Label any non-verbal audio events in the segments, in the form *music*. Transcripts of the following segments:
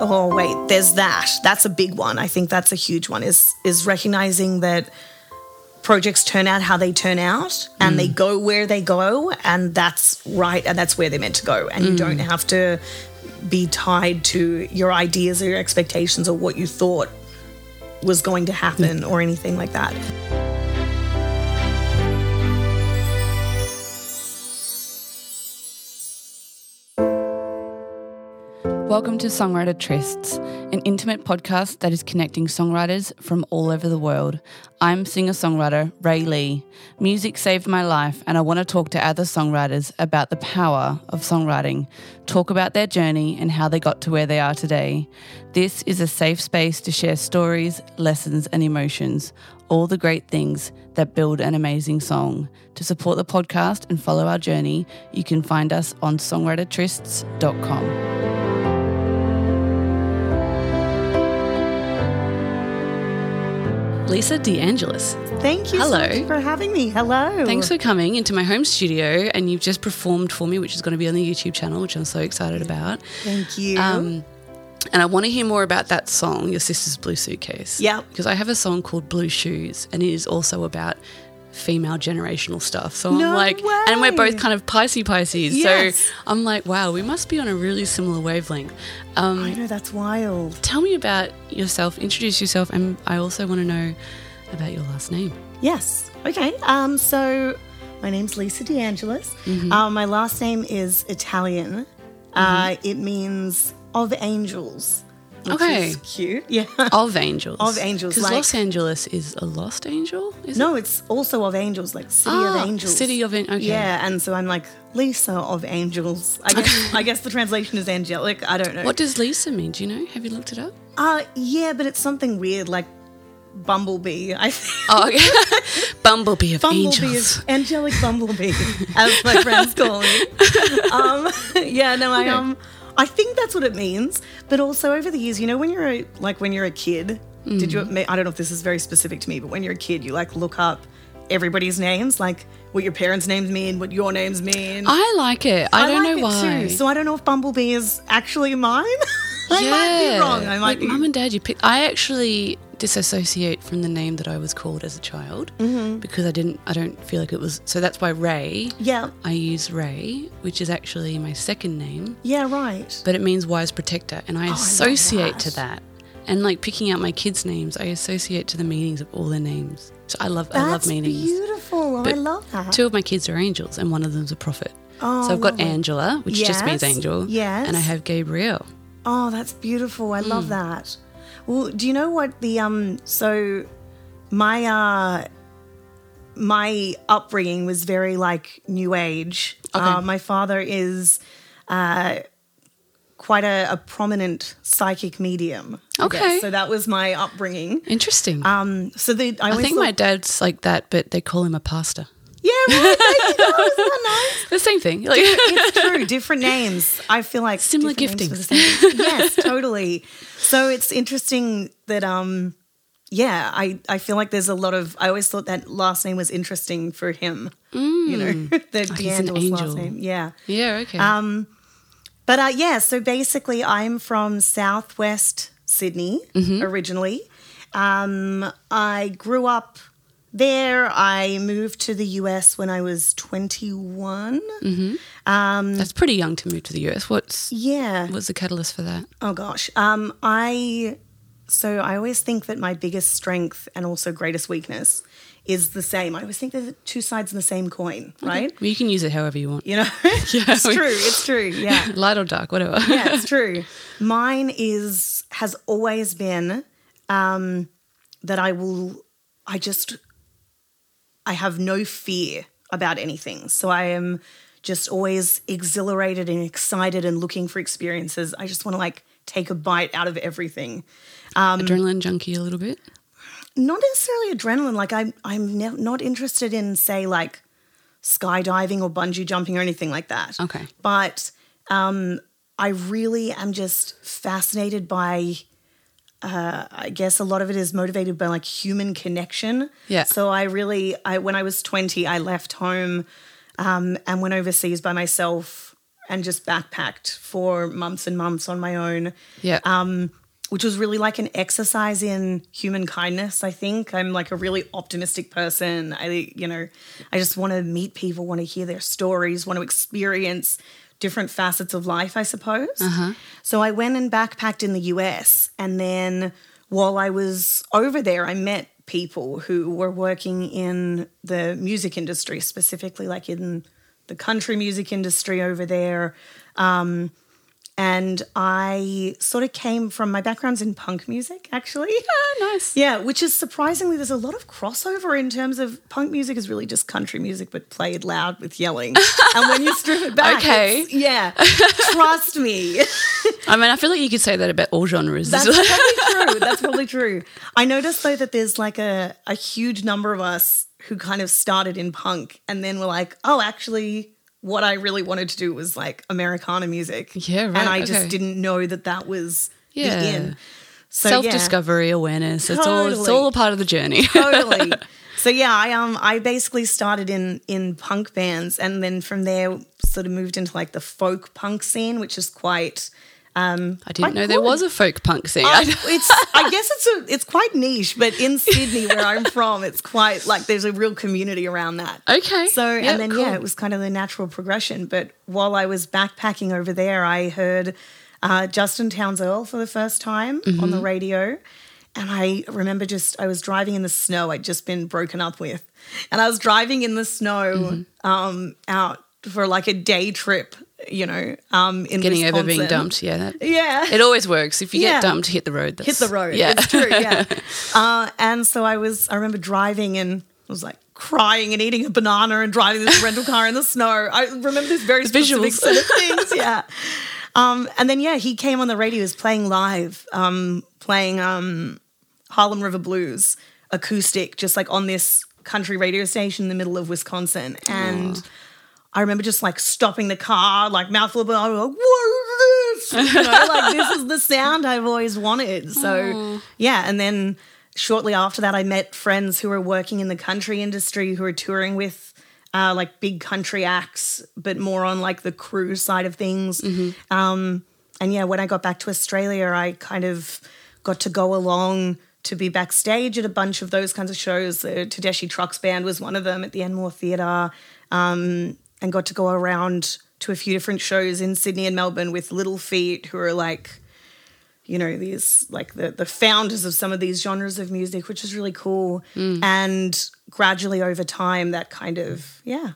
Oh wait, there's that. That's a big one. I think that's a huge one. Is is recognizing that projects turn out how they turn out and they mm. go where they go and that's right and that's where they're meant to go and you mm. don't have to be tied to your ideas or your expectations or what you thought was going to happen or anything like that. Welcome to Songwriter Trysts, an intimate podcast that is connecting songwriters from all over the world. I'm singer songwriter Rae Leigh. Music saved my life, and I want to talk to other songwriters about the power of songwriting, talk about their journey and how they got to where they are today. This is a safe space to share stories, lessons, and emotions, all the great things that build an amazing song. To support the podcast and follow our journey, you can find us on songwritertrysts.com. Lisa DeAngelis. Thank you Hello. so much for having me. Hello. Thanks for coming into my home studio, and you've just performed for me, which is going to be on the YouTube channel, which I'm so excited about. Thank you. Um, and I want to hear more about that song, Your Sister's Blue Suitcase. Yeah. Because I have a song called Blue Shoes, and it is also about female generational stuff. So No I'm like, and we're both kind of Pisces Pisces. Yes. So I'm like, wow, we must be on a really similar wavelength. Um, I know that's wild. tell me about yourself, introduce yourself, and I also want to know about your last name. Yes. Okay. Um, so my name's Lisa DeAngelis. Mm-hmm. Um, my last name is Italian. Uh, it means of angels. Okay. Cute. Yeah. *laughs* Of angels. Of angels, Because like- Los Angeles is a lost angel, is it? no, it's also of angels, like City Ah, of Angels. City of An- okay. Yeah, and so I'm like Lisa of Angels. I guess *laughs* I guess the translation is angelic. I don't know. What does Lisa mean? Do you know? Have you looked it up? Uh yeah, but it's something weird like Bumblebee. I think Oh, okay. *laughs* Bumblebee of Bumblebee angels. is angelic bumblebee, as my friends call me. Um, yeah, no, I Okay. um, I think that's what it means. But also over the years, you know, when you're a, like when you're a kid, did you? Mm. I don't know if this is very specific to me, but when you're a kid, you like look up everybody's names, like what your parents' names mean, what your names mean. I like it. I, don't like know why. Too. So I don't know if Bumblebee is actually mine. *laughs* I might be wrong. I might like be. mum and dad. You pick. I actually disassociate from the name that I was called as a child Mm-hmm. because I didn't. I don't feel like it was. So that's why Rae. yeah. I use Rae, which is actually my second name, Yeah. Right. but it means wise protector, and I Oh, associate to that. that. And like picking out my kids' names, I associate to the meanings of all their names. So I love. I love That's meanings. beautiful. I love that. Two of my kids are angels, and one of them's a prophet. Oh, so I've got lovely. Angela, which just means angel. yes. And I have Gabriel. Oh, that's beautiful. I Hmm. love that. Well, do you know what the um so my uh my upbringing was very like new age. Okay. Uh, my father is uh quite a, a prominent psychic medium. Okay. guess. So that was my upbringing. Interesting. Um so the I, I think my dad's like that, but they call him a pastor. *laughs* Yeah, right. You go. Isn't nice? The same thing. Like, *laughs* it's true. Different names. I feel like Similar different names for giftings. the same *laughs* thing. yes, totally. So it's interesting that um, yeah, I I feel like there's a lot of. I always thought that last name was interesting for him. You know, the Oh, D'Angelo's last name. Yeah. yeah, okay. Um, But uh, yeah, so basically, I'm from Southwest Sydney Mm-hmm. originally. Um, I grew up there. I moved to the US when I was 21. That's pretty young to move to the US. What's Yeah. what's the catalyst for that? Oh gosh. Um, I so I always think that my biggest strength and also greatest weakness is the same. I always think they're two sides of the same coin, right? Well, you can use it however you want. You know, *laughs* *laughs* it's we- true. It's true. Yeah. *laughs* Light or dark, whatever. yeah, it's true. Mine is has always been um, that I will. I just I have no fear about anything. So I am just always exhilarated and excited and looking for experiences. I just want to like take a bite out of everything. Adrenaline junkie a little bit. Not necessarily adrenaline. Like I'm I'm ne- not interested in say like skydiving or bungee jumping or anything like that. Okay. but um, I really am just fascinated by. Uh, I guess a lot of it is motivated by like human connection. Yeah. So I really, I when I was twenty, I left home um, and went overseas by myself and just backpacked for months and months on my own Yeah. um, which was really like an exercise in human kindness. I think I'm like a really optimistic person. I, you know, I just want to meet people, want to hear their stories, want to experience different facets of life, I suppose. So I went and backpacked in the US. And then while I was over there, I met people who were working in the music industry, specifically like in the country music industry over there. Um, and I sort of came from my background's in punk music, actually. oh, nice. *laughs* Yeah, which is surprisingly, there's a lot of crossover in terms of punk music is really just country music, but played loud with yelling. *laughs* and when you strip it back, Okay. yeah, *laughs* trust me. I mean, I feel like you could say that about all genres. That's probably true. That's probably true. I noticed though that there's like a, a huge number of us who kind of started in punk and then were like, oh, actually, what I really wanted to do was like Americana music. Yeah, right, And I okay. just didn't know that that was Yeah. the in. So, Self yeah. discovery, awareness. It's all it's all a part of the journey. *laughs* totally. So yeah, I um I basically started in in punk bands and then from there sort of moved into like the folk punk scene, which is quite um I didn't know there was a folk punk scene. I, *laughs* it's I guess it's a it's quite niche, but in Sydney where I'm from, it's quite like there's a real community around that. okay. So and then cool. yeah, it was kind of the natural progression. But while I was backpacking over there, I heard uh, Justin Townes Earle for the first time on Mm-hmm. the radio. And I remember just I was driving in the snow. I'd just been broken up with, and I was driving in the snow Mm-hmm. um, out for like a day trip. You know, um, in Getting over being dumped. Yeah. That, Yeah, it always works. If you Yeah. get dumped, hit the road. That's, hit the road. Yeah. It's true. Yeah. *laughs* uh, and so I was, I remember driving and I was like crying and eating a banana and driving this *laughs* rental car in the snow. I remember this very specific visuals. set of things. *laughs* Yeah. Um, and then, yeah, he came on the radio, he was playing live, um, playing um, Harlem River Blues acoustic, just like on this country radio station in the middle of Wisconsin. And I remember just like stopping the car, like mouthful of, I was like, what is this? You know, like this is the sound I've always wanted. So yeah, and then shortly after that, I met friends who were working in the country industry who were touring with uh, like big country acts, but more on like the crew side of things. Um, and yeah, when I got back to Australia, I kind of got to go along to be backstage at a bunch of those kinds of shows. The Tedeschi Trucks Band was one of them at the Enmore Theatre, um, and got to go around to a few different shows in Sydney and Melbourne with Little Feat, who are like, you know, these like the the founders of some of these genres of music, which is really cool. And gradually over time, that kind of yeah,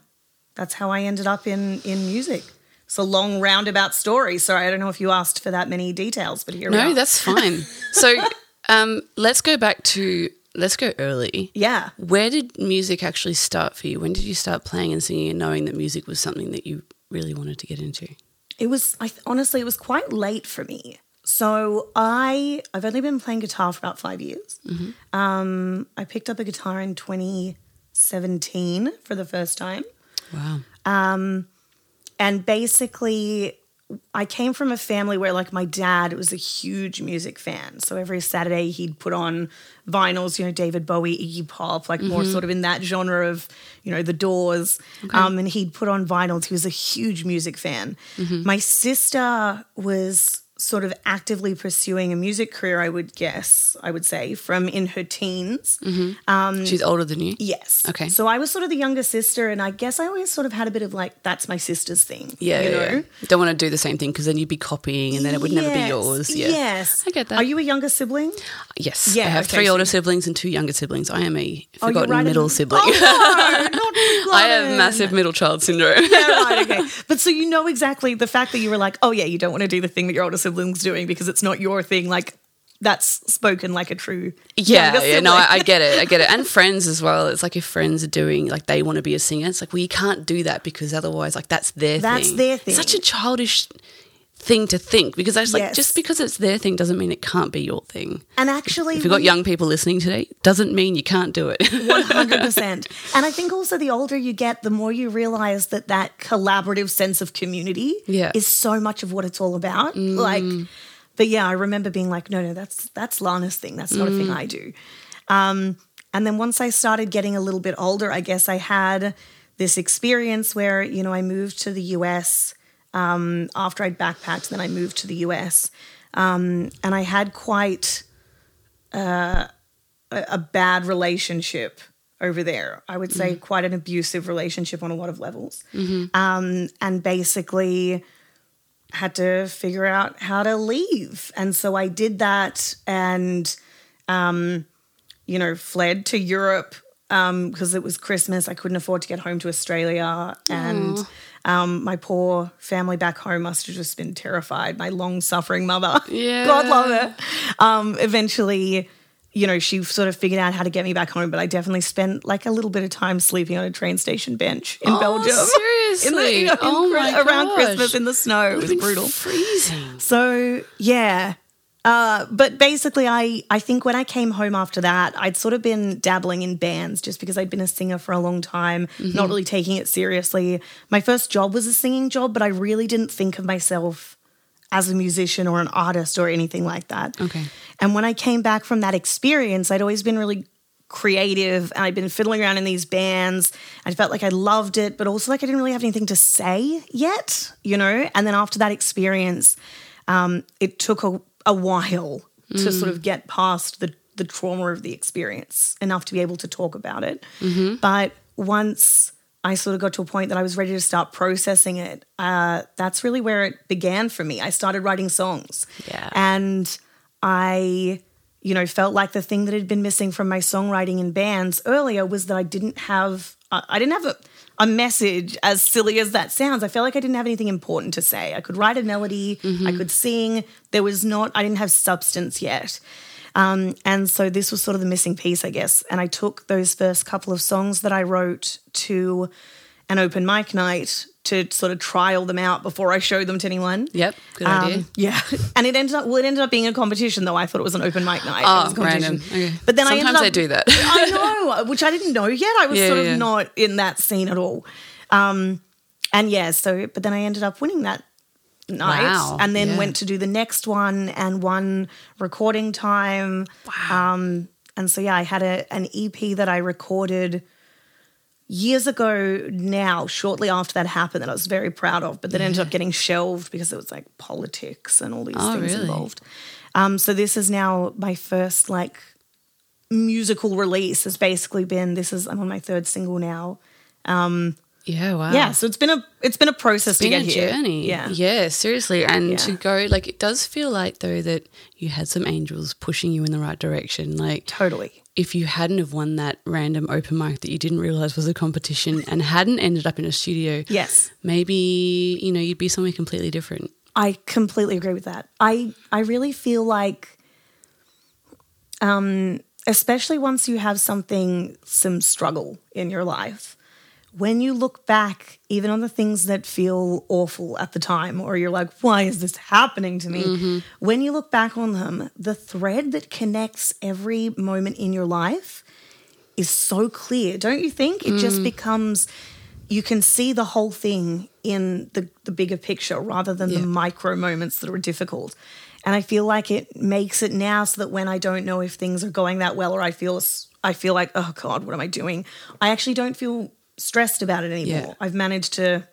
that's how I ended up in in music. It's a long roundabout story. Sorry, I don't know if you asked for that many details, but here we No, that's fine. So *laughs* um, let's go back to let's go early. yeah. Where did music actually start for you? When did you start playing and singing and knowing that music was something that you really wanted to get into? It was I th- honestly it was quite late for me. So I I've only been playing guitar for about five years. Um, I picked up a guitar in 2017 for the first time, Wow. Um and basically I came from a family where like my dad was a huge music fan. So every Saturday he'd put on vinyls, you know, David Bowie, Iggy Pop, like more sort of in that genre of, you know, the doors. Um, and he'd put on vinyls. He was a huge music fan. My sister was sort of actively pursuing a music career, I would guess, I would say, from in her teens. Mm-hmm. Um, She's older than you. Yes. Okay. So I was sort of the younger sister, and I guess I always sort of had a bit of like, that's my sister's thing. Yeah, You yeah, know? yeah. Don't want to do the same thing because then you'd be copying and then it would never be yours. Yeah. Yes. I get that. Are you a younger sibling? Yes. Yeah, I have okay, three so older siblings and two younger siblings. I am a Oh, forgotten right in- middle sibling. Oh, no, *laughs* I have massive middle child syndrome. Yeah, right, okay. But so you know exactly the fact that you were like, oh yeah, you don't want to do the thing that your older sibling's doing because it's not your thing. Like that's spoken like a true Yeah, yeah, no. I, I get it, I get it, and *laughs* friends as well. It's like if friends are doing like they want to be a singer, it's like well, you can't do that because otherwise, like that's their That's thing. their thing. Such a childish thing to think because I was like, just because it's their thing doesn't mean it can't be your thing. and actually, If you've got young people listening today, doesn't mean you can't do it. *laughs* 100%. and I think also the older you get, the more you realize that that collaborative sense of community Yeah. is so much of what it's all about. Like, but yeah, I remember being like, no, no, that's that's Lana's thing. That's not a thing I do. Um, and then once I started getting a little bit older, I guess I had this experience where, you know, I moved to the US um, after I'd backpacked. Then I moved to the US, um, and I had quite uh, a, a bad relationship over there. I would say quite an abusive relationship on a lot of levels, um, and basically had to figure out how to leave. And so I did that and, um, you know, fled to Europe because it was Christmas. I couldn't afford to get home to Australia. And um, my poor family back home must have just been terrified. My long suffering mother, *laughs* Yeah. God love her, um, eventually. You know, she sort of figured out how to get me back home, but I definitely spent like a little bit of time sleeping on a train station bench in Oh, Belgium. seriously? *laughs* In the, you know, in Oh my around gosh. Christmas in the snow. It was brutal. Freezing. So yeah. Uh, but basically, I, I think when I came home after that, I'd sort of been dabbling in bands just because I'd been a singer for a long time, not really taking it seriously. My first job was a singing job, but I really didn't think of myself as a musician or an artist or anything like that. Okay. And when I came back from that experience, I'd always been really creative and I'd been fiddling around in these bands. I felt like I loved it, but also like I didn't really have anything to say yet, you know? And then after that experience, um, it took a, a while to sort of get past the, the trauma of the experience enough to be able to talk about it. But once I sort of got to a point that I was ready to start processing it, uh, that's really where it began for me. I started writing songs. Yeah. And I, you know, felt like the thing that had been missing from my songwriting in bands earlier was that I didn't have, I I didn't have a, a message as silly as that sounds. I felt like I didn't have anything important to say. I could write a melody, I could sing. There was not, I didn't have substance yet. Um, and so this was sort of the missing piece, I guess. And I took those first couple of songs that I wrote to an open mic night to sort of trial them out before I showed them to anyone. Yep. Good Um, idea. Yeah, *laughs* and it ended up. Well, it ended up being a competition, though. I thought it was an open mic night. Oh, was a competition. random. Okay. But then Sometimes I ended they up, do that. *laughs* I know, *laughs* which I didn't know yet. I was Yeah, sort of yeah. not in that scene at all. Um, and yeah, so but then I ended up winning that night, Wow, and then yeah. went to do the next one and won recording time. Wow. Um, and so yeah, I had a, an EP that I recorded years ago now, shortly after that happened, that I was very proud of, but then ended up getting shelved because it was like politics and all these Oh, things really? involved. Um, so this is now my first like musical release has basically been this is I'm on my third single now. Yeah. Wow. Yeah, so it's been a it's been a process been to a get here. journey. Yeah. Yeah, seriously. And Yeah. to go like it does feel like though that you had some angels pushing you in the right direction. Like Totally. if you hadn't have won that random open mic that you didn't realize was a competition and hadn't ended up in a studio, Yes. maybe, you know, you'd be somewhere completely different. I completely agree with that. I I really feel like um especially once you have something some struggle in your life when you look back even on the things that feel awful at the time or you're like why is this happening to me? Mm-hmm. When you look back on them the thread that connects every moment in your life is so clear don't you think? It just mm. becomes you can see the whole thing in the, the bigger picture rather than the micro moments that are difficult. And I feel like it makes it now so that when I don't know if things are going that well or I feel I feel like oh god, what am I doing? I actually don't feel stressed about it anymore. Yeah. I've managed to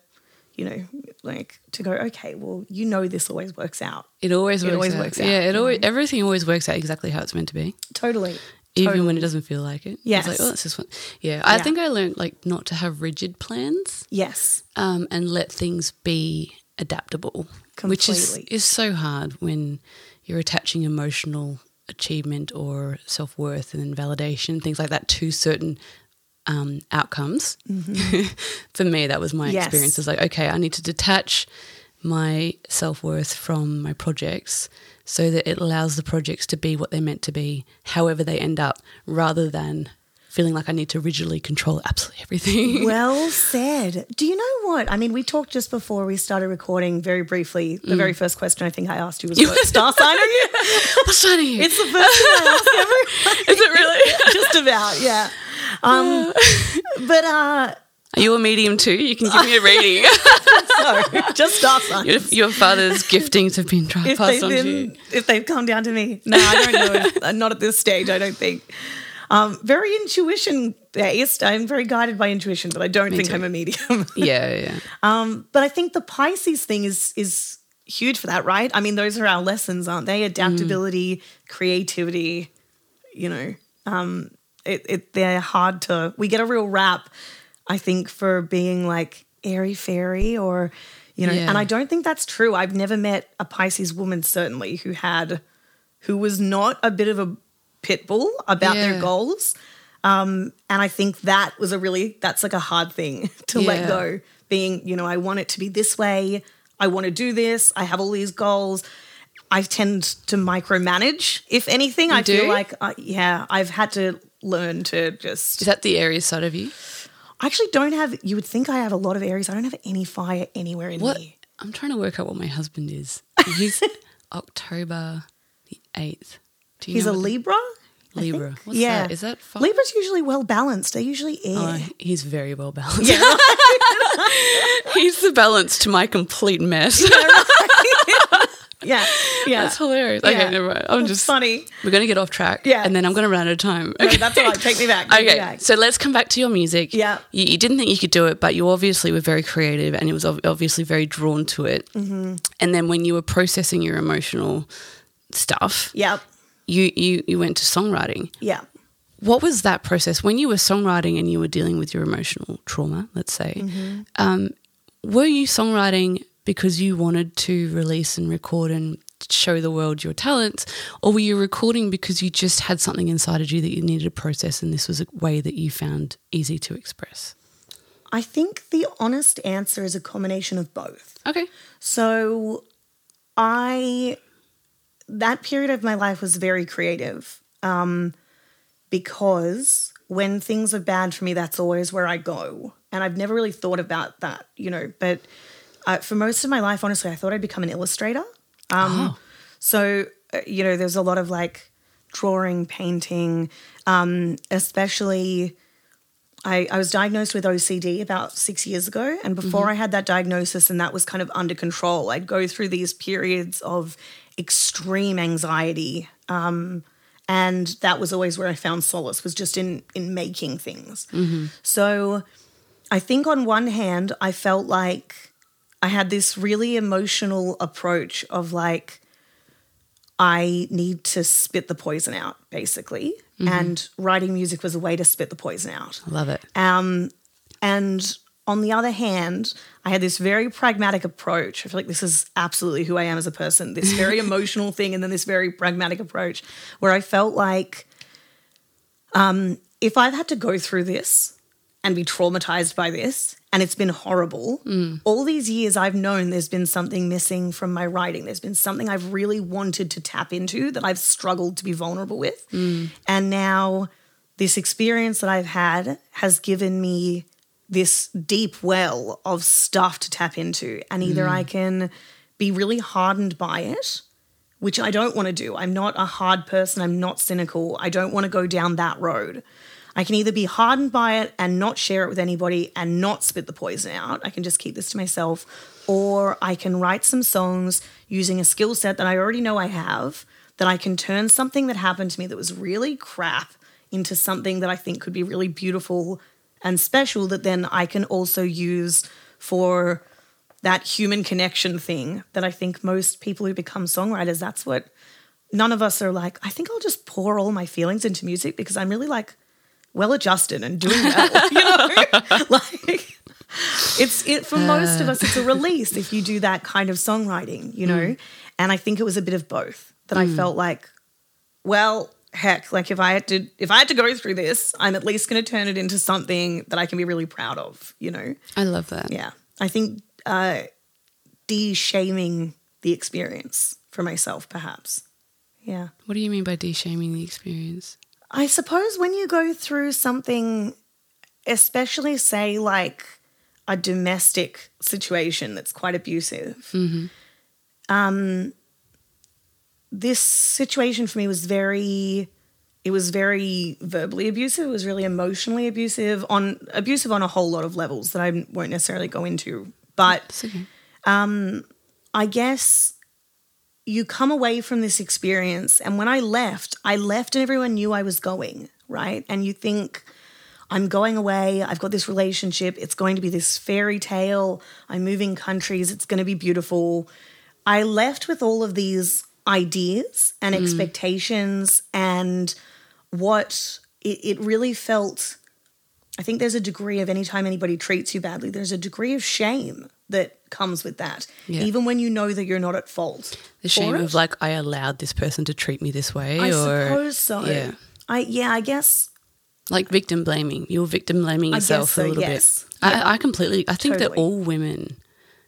you know, like to go, okay, well, you know this always works out. It always It works always out. works out, Yeah, it always everything always works out exactly how it's meant to be. Totally. Even Totally. when it doesn't feel like it. Yes. It's like, oh, it's just one. Yeah. I Yeah. think I learned like not to have rigid plans. Yes. um, and let things be adaptable, Completely. which is is so hard when you're attaching emotional achievement or self worth and validation things like that to certain um, outcomes. *laughs* For me, that was my Mm-hmm. Yes. experience. It's like, okay, I need to detach my self worth from my projects so that it allows the projects to be what they're meant to be, however they end up, rather than feeling like I need to rigidly control absolutely everything. *laughs* Well said. Do you know what? I mean, we talked just before we started recording very briefly. The very first question I think I asked you was what star sign are you? *laughs* What's sign are you? It's the first thing I ask everyone. Is it really? just about, yeah. Um, *laughs* but uh, Are you a medium too? You can give me a *laughs* reading. *laughs* sorry, just star signs. your, your father's giftings have been passed they've on to you. if they've come down to me. No, I don't know. Uh, not at this stage. I don't think. Um, very intuition based. I'm very guided by intuition, but I don't think too. I'm a medium. Yeah, yeah. um, but I think the Pisces thing is is huge for that, right? I mean, those are our lessons, aren't they? Adaptability, creativity. You know, um, it, it they're hard to. We get a real rap, I think, for being like airy fairy or. You know, Yeah. and I don't think that's true. I've never met a Pisces woman, certainly, who had, who was not a bit of a pit bull about their goals. Um, and I think that was a really, that's like a hard thing *laughs* to Yeah. let go. Being, you know, I want it to be this way. I want to do this. I have all these goals. I tend to micromanage, if anything. I do? feel like, uh, yeah, I've had to learn to just. Is that the Aries side of you? I actually don't have, you would think I have a lot of Aries. I don't have any fire anywhere in What? me. I'm trying to work out what my husband is. *laughs* He's October the 8th. Do you He's a Libra? Libra. What's yeah. that? Is that fire? Libra's usually well balanced. They're usually oh, air. Oh, he's very well balanced. yeah. *laughs* he's the balance to my complete mess. *laughs* yeah. Yeah. *laughs* Yeah, that's hilarious. Yeah. Okay, never mind. I'm It's just funny. We're going to get off track. Yeah. And then I'm going to run out of time. No, that's all right. Take me back. Take me Okay, back. so let's come back to your music. Yeah. You, you didn't think you could do it, but you obviously were very creative and it was obviously very drawn to it. Mm-hmm. And then when you were processing your emotional stuff, Yep. you, you, you went to songwriting. Yeah. What was that process when you were songwriting and you were dealing with your emotional trauma, let's say? Mm-hmm. Um, were you songwriting because you wanted to release and record and show the world your talents, or were you recording because you just had something inside of you that you needed to process and this was a way that you found easy to express? I think the honest answer is a combination of both. Okay. So I that period of my life was very creative. Um because when things are bad for me, that's always where I go. And I've never really thought about that, you know. But uh, for most of my life, honestly, I thought I'd become an illustrator. Um, So, uh, you know, there's a lot of like drawing, painting, um, especially. I, I was diagnosed with OCD about six years ago. And before I had that diagnosis and that was kind of under control, I'd go through these periods of extreme anxiety. Um, and that was always where I found solace was just in in making things. So I think on one hand, I felt like I had this really emotional approach of like, I need to spit the poison out, basically. And writing music was a way to spit the poison out. I love it. Um, and on the other hand, I had this very pragmatic approach. I feel like this is absolutely who I am as a person this *laughs* very emotional thing, and then this very pragmatic approach where I felt like um, if I've had to go through this and be traumatized by this, and it's been horrible, all these years I've known there's been something missing from my writing. There's been something I've really wanted to tap into that I've struggled to be vulnerable with. And now this experience that I've had has given me this deep well of stuff to tap into. And either I mm. can be really hardened by it, which I don't want to do. I'm not a hard person. I'm not cynical. I don't want to go down that road. I can either be hardened by it and not share it with anybody and not spit the poison out. I can just keep this to myself. Or I can write some songs using a skill set that I already know I have, that I can turn something that happened to me that was really crap into something that I think could be really beautiful and special that then I can also use for that human connection thing that I think most people who become songwriters, that's what none of us are like, I think I'll just pour all my feelings into music because I'm really like well adjusted and doing well. *laughs* you know? *laughs* like it's it for most of us it's a uh. release if you do that kind of songwriting, you know? Mm. And I think it was a bit of both that I mm. felt like, well, heck, like if I had to if I had to go through this, I'm at least gonna turn it into something that I can be really proud of, you know? I love that. Yeah. I think uh, de shaming the experience for myself, perhaps. Yeah. What do you mean by de-shaming the experience? I suppose when you go through something, especially say like a domestic situation that's quite abusive, um, this situation for me was very. It was very verbally abusive. It was really emotionally abusive on abusive on a whole lot of levels that I won't necessarily go into. But okay. I guess you come away from this experience, and when I left, I left and everyone knew I was going. right? And you think, I'm going away, I've got this relationship, it's going to be this fairy tale, I'm moving countries, it's going to be beautiful. I left with all of these ideas and mm. expectations and what it, it really felt I think there's a degree of anytime anybody treats you badly, there's a degree of shame that comes with that, Yeah. even when you know that you're not at fault. The shame it. of like I allowed this person to treat me this way, I or suppose so. yeah. I yeah, I guess like victim blaming. You're victim blaming yourself so, a little yes. bit. Yeah. I, I completely. I think that all women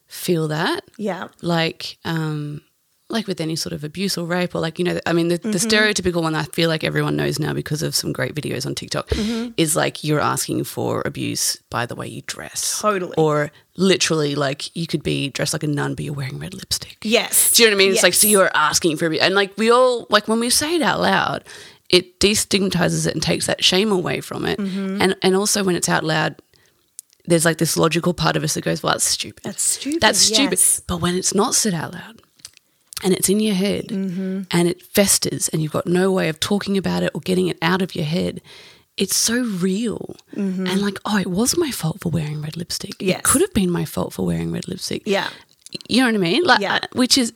feel that. yeah, like um like with any sort of abuse or rape or like you know i mean the, the Mm-hmm. stereotypical one i feel like everyone knows now because of some great videos on tiktok Mm-hmm. is like you're asking for abuse by the way you dress Totally. or literally like you could be dressed like a nun but you're wearing red lipstick yes. do you know what i mean it's like so you're asking for abuse and like we all like when we say it out loud it destigmatizes it and takes that shame away from it Mm-hmm. and and also when it's out loud there's like this logical part of us that goes well that's stupid That's stupid. that's stupid. yes. But when it's not said out loud and it's in your head Mm-hmm. and it festers and you've got no way of talking about it or getting it out of your head, it's so real. And like, oh, it was my fault for wearing red lipstick. Mm-hmm. Yes. It could have been my fault for wearing red lipstick. Yeah, You know what I mean? Like, Yeah. uh, which is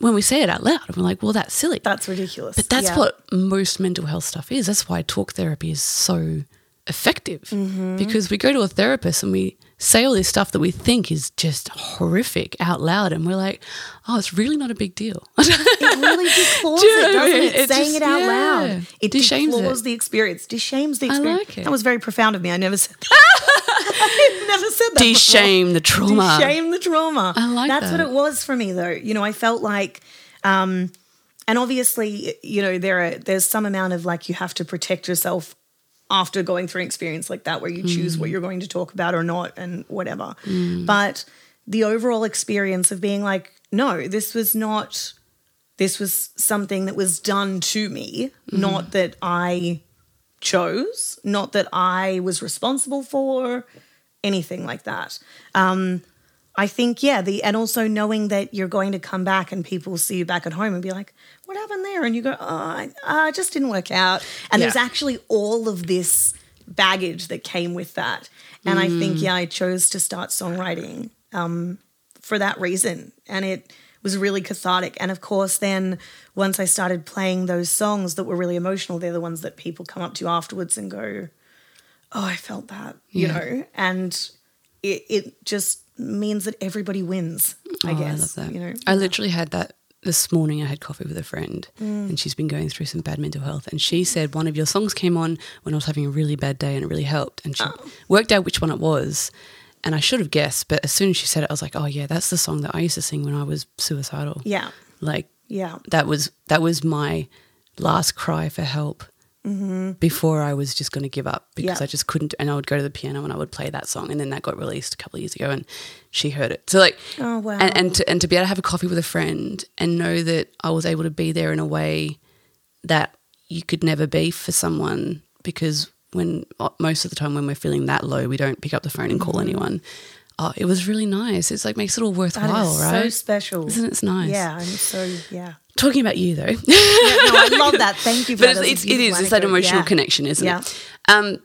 when we say it out loud, we're like, well, that's silly. that's ridiculous. But that's Yeah. what most mental health stuff is. That's why talk therapy is so effective Mm-hmm. because we go to a therapist and we say all this stuff that we think is just horrific out loud, and we're like, oh, it's really not a big deal. *laughs* it really deplores Do you know it, doesn't mean? it? It Saying just- it out yeah. loud. It Deshames deplores it. the experience. Deshames the I experience. like it. That was very profound of me. I never said that. I *laughs* *laughs* never said that. before. De-shame the trauma. Shame the trauma. I like That's what it was for me, though. You know, I felt like, um, and obviously, you know, there are there's some amount of like you have to protect yourself after going through an experience like that, where you choose Mm. what you're going to talk about or not, and whatever. But the overall experience of being like, no, this was not. This was something that was done to me, Mm-hmm. not that I chose, not that I was responsible for, anything like that. Um, I think, yeah, the and also knowing that you're going to come back and people see you back at home and be like, "What happened there?" And you go, "Oh, I, uh, just didn't work out." And there's actually all of this baggage that came with that. And I Mm. think, yeah, I chose to start songwriting um, for that reason, and it was really cathartic. And of course, then once I started playing those songs that were really emotional, they're the ones that people come up to afterwards and go, "Oh, I felt that," you know, and it, it just means that everybody wins. I Oh, guess love that. you know. I literally had that this morning. I had coffee with a friend, Mm. and she's been going through some bad mental health. And she said one of your songs came on when I was having a really bad day, and it really helped. And she Oh. worked out which one it was. And I should have guessed, but as soon as she said it, I was like, "Oh yeah, that's the song that I used to sing when I was suicidal." yeah, Like yeah, that was that was my last cry for help before I was just going to give up because Mm-hmm. Yeah. I just couldn't. And I would go to the piano and I would play that song, and then that got released a couple of years ago, and she heard it. So like, Oh, wow. and and to, and to be able to have a coffee with a friend and know that I was able to be there in a way that you could never be for someone because when uh, most of the time when we're feeling that low, we don't pick up the phone and call anyone. Oh, it was really nice. It's like makes it all Mm-hmm. Worthwhile, right? so special. Isn't it nice? Yeah, I'm so yeah. Talking about you though. yeah. No, I love that. Thank you. *laughs* For but that. it's, it's, it is it's that emotional Yeah. connection isn't Yeah. it um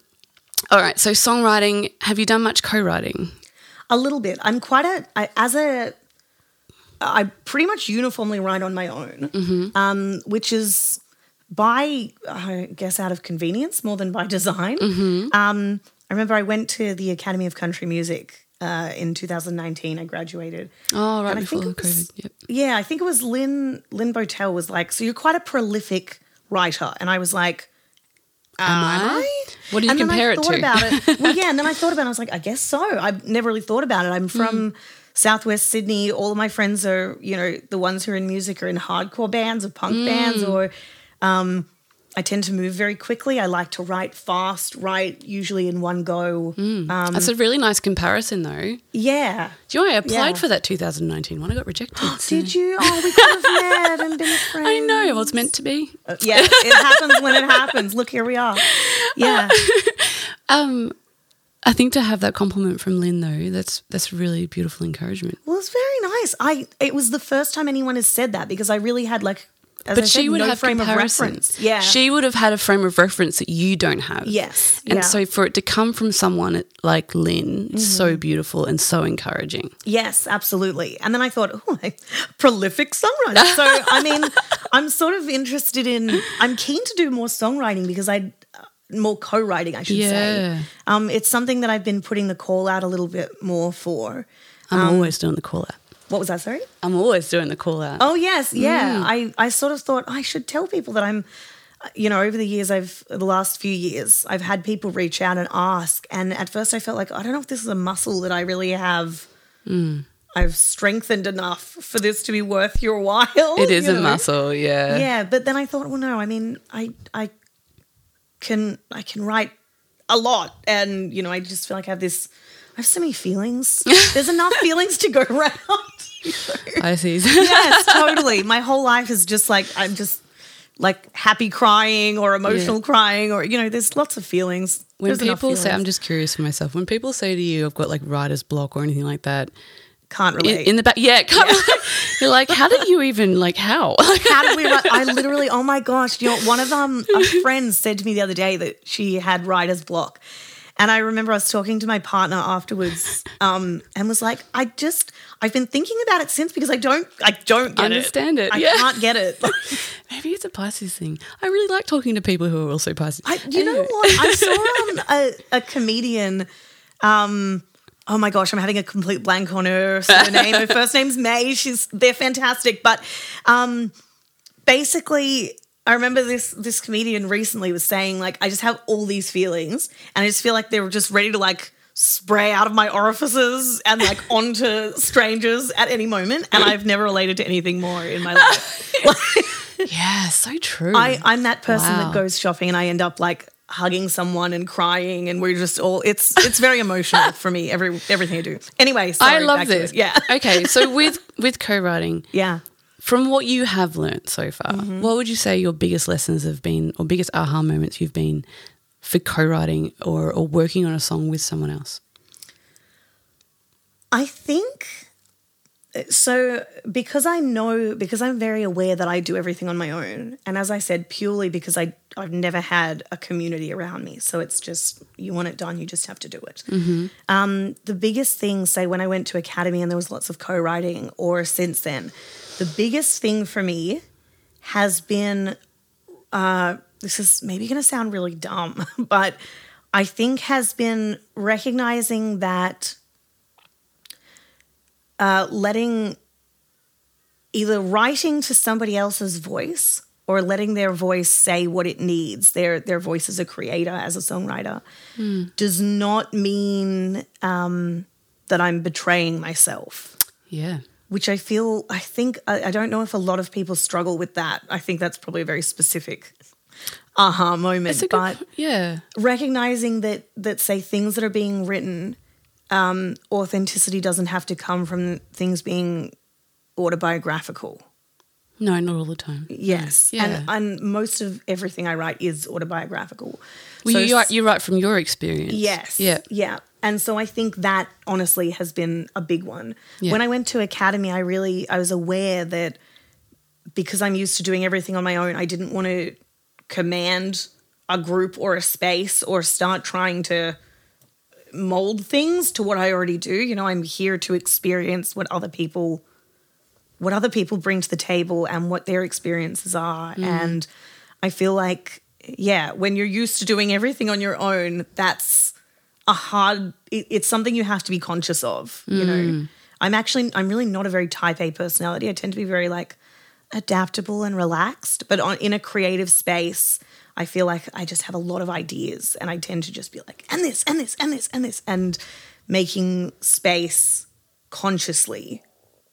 all right so songwriting have you done much co-writing A little bit. I'm quite a I, as a. I pretty much uniformly write on my own, Mm-hmm. um, which is by I guess out of convenience more than by design. Mm-hmm. Um, I remember I went to the Academy of Country Music uh, in 2019. I graduated. oh right And I before was- covid yep Yeah, I think it was Lynn Lynn Bowtell was like, so you're quite a prolific writer, and I was like, Am I? What do you and compare it to? about it. *laughs* Well, yeah, and then I thought about it. I was like, I guess so. I've never really thought about it. I'm Hmm. from Southwest Sydney. All of my friends are, you know, the ones who are in music are in hardcore bands or punk Hmm. bands, or um, I tend to move very quickly. I like to write fast, write usually in one go. Um, That's a really nice comparison, though. yeah. Do you know I applied Yeah. for that 2019 one? I got rejected. *gasps* so- Did you? Oh, we could have met and been friends. *laughs* I know. Well, it's meant to be. Yeah, it happens when it happens. Look, here we are. *laughs* Yeah. Um, I think to have that compliment from Lynn, though, that's that's really beautiful encouragement. Well, it's very nice. I it was the first time anyone has said that because I really had like as but she would no have frame of reference. Yeah. she would have had a frame of reference that you don't have. Yes, and yeah. so for it to come from someone like Lynn, Mm-hmm. so beautiful and so encouraging. Yes, absolutely. And then I thought, *laughs* oh, I, prolific songwriter. So, I mean, *laughs* I'm sort of interested in, I'm keen to do more songwriting because I, more co writing, I should Yeah. say. Um, it's something that I've been putting the call out a little bit more for. I'm Um, always doing the call out. What was that, sorry? I'm always doing the call out. Oh, yes. Yeah. Mm. I, I sort of thought I should tell people that I'm, you know, over the years, I've, the last few years, I've had people reach out and ask. And at first I felt like, I don't know if this is a muscle that I really have. Mm. I've strengthened enough for this to be worth your while. it is you a muscle, yeah. Yeah, but then I thought, well, no. I mean, I I can I can write a lot, and you know, I just feel like I have this. I have so many feelings. *laughs* There's enough feelings to go *laughs* around. I see. *laughs* yes, totally. My whole life is just like I'm just like happy crying or emotional crying or you know, there's lots of feelings. when There's people say, I'm just curious for myself. When people say to you, "I've got like writer's block" or anything like that, can't in, relate. in the back, yeah, come *laughs* you're like, how did you even like how? *laughs* How did we write? I literally, oh my gosh, you know, one of um a friend said to me the other day that she had writer's block. And I remember I was talking to my partner afterwards, um, and was like, I just I've been thinking about it since because I don't I don't get Understand it, I yeah. can't get it. *laughs* Maybe it's a Pisces thing. I really like talking to people who are also Pisces. I, you know what? I saw *laughs* um, a, a comedian. Um, oh my gosh, I'm having a complete blank on her surname. her *laughs* first name's May. She's they're fantastic, but um, basically. I remember this this comedian recently was saying like I just have all these feelings and I just feel like they were just ready to like spray out of my orifices and like *laughs* onto strangers at any moment and I've never related to anything more in my life. *laughs* Yeah, so true. I, I'm that person Wow. that goes shopping and I end up like hugging someone and crying and we're just all it's it's very emotional *laughs* for me every everything I do. Anyway, I love this. it. Yeah. okay, so with with co-writing, Yeah. From what you have learnt so far, Mm-hmm. what would you say your biggest lessons have been, or biggest aha moments you've been for co-writing or or working on a song with someone else? I think so because I know because I'm very aware that I do everything on my own and as I said purely because I I've never had a community around me so it's just you want it done you just have to do it. Um, the biggest thing say when I went to academy and there was lots of co-writing or since then the biggest thing for me has been uh, this is maybe going to sound really dumb *laughs* but I think has been recognizing that uh, letting either writing to somebody else's voice or letting their voice say what it needs their their voice as a creator as a songwriter does not mean um, that i'm betraying myself Yeah. Which i feel i think I, I don't know if a lot of people struggle with that i think that's probably a very specific aha moment It's a good, but yeah. recognizing that that say things that are being written um, authenticity doesn't have to come from things being autobiographical No, not all the time. yes Yeah. and, and most of everything i write is autobiographical Well, So you, you write from your experience. Yes. Yeah. Yeah. And so I think that honestly has been a big one. Yeah. When I went to academy, I really I was aware that because I'm used to doing everything on my own, I didn't want to command a group or a space or start trying to mold things to what I already do. You know, I'm here to experience what other people what other people bring to the table and what their experiences are. Mm. And I feel like, yeah, when you're used to doing everything on your own, that's a hard, it, it's something you have to be conscious of, you know. I'm actually, I'm really not a very type A personality. I tend to be very like adaptable and relaxed, but on, in a creative space, I feel like I just have a lot of ideas and I tend to just be like, and this, and this, and this, and this, and making space consciously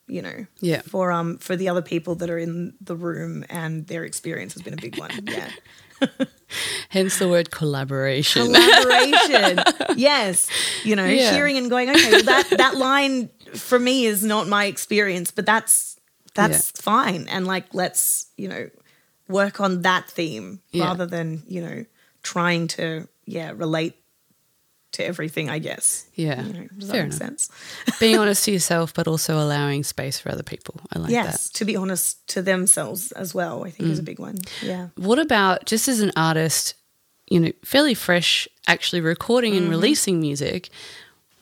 you know Yeah. for um for the other people that are in the room and their experience has been a big one yeah *laughs* *laughs* Hence the word collaboration. collaboration *laughs* yes you know Yeah. hearing and going okay well that that line for me is not my experience but that's that's fine and like let's you know work on that theme Yeah. rather than you know trying to yeah relate to everything, I guess. Yeah. You know, does that Fair make enough. sense? *laughs* Being honest to yourself, but also allowing space for other people. I like yes, that. Yes, to be honest to themselves as well, I think Mm. is a big one. Yeah. What about just as an artist, you know, fairly fresh, actually recording Mm-hmm. and releasing music?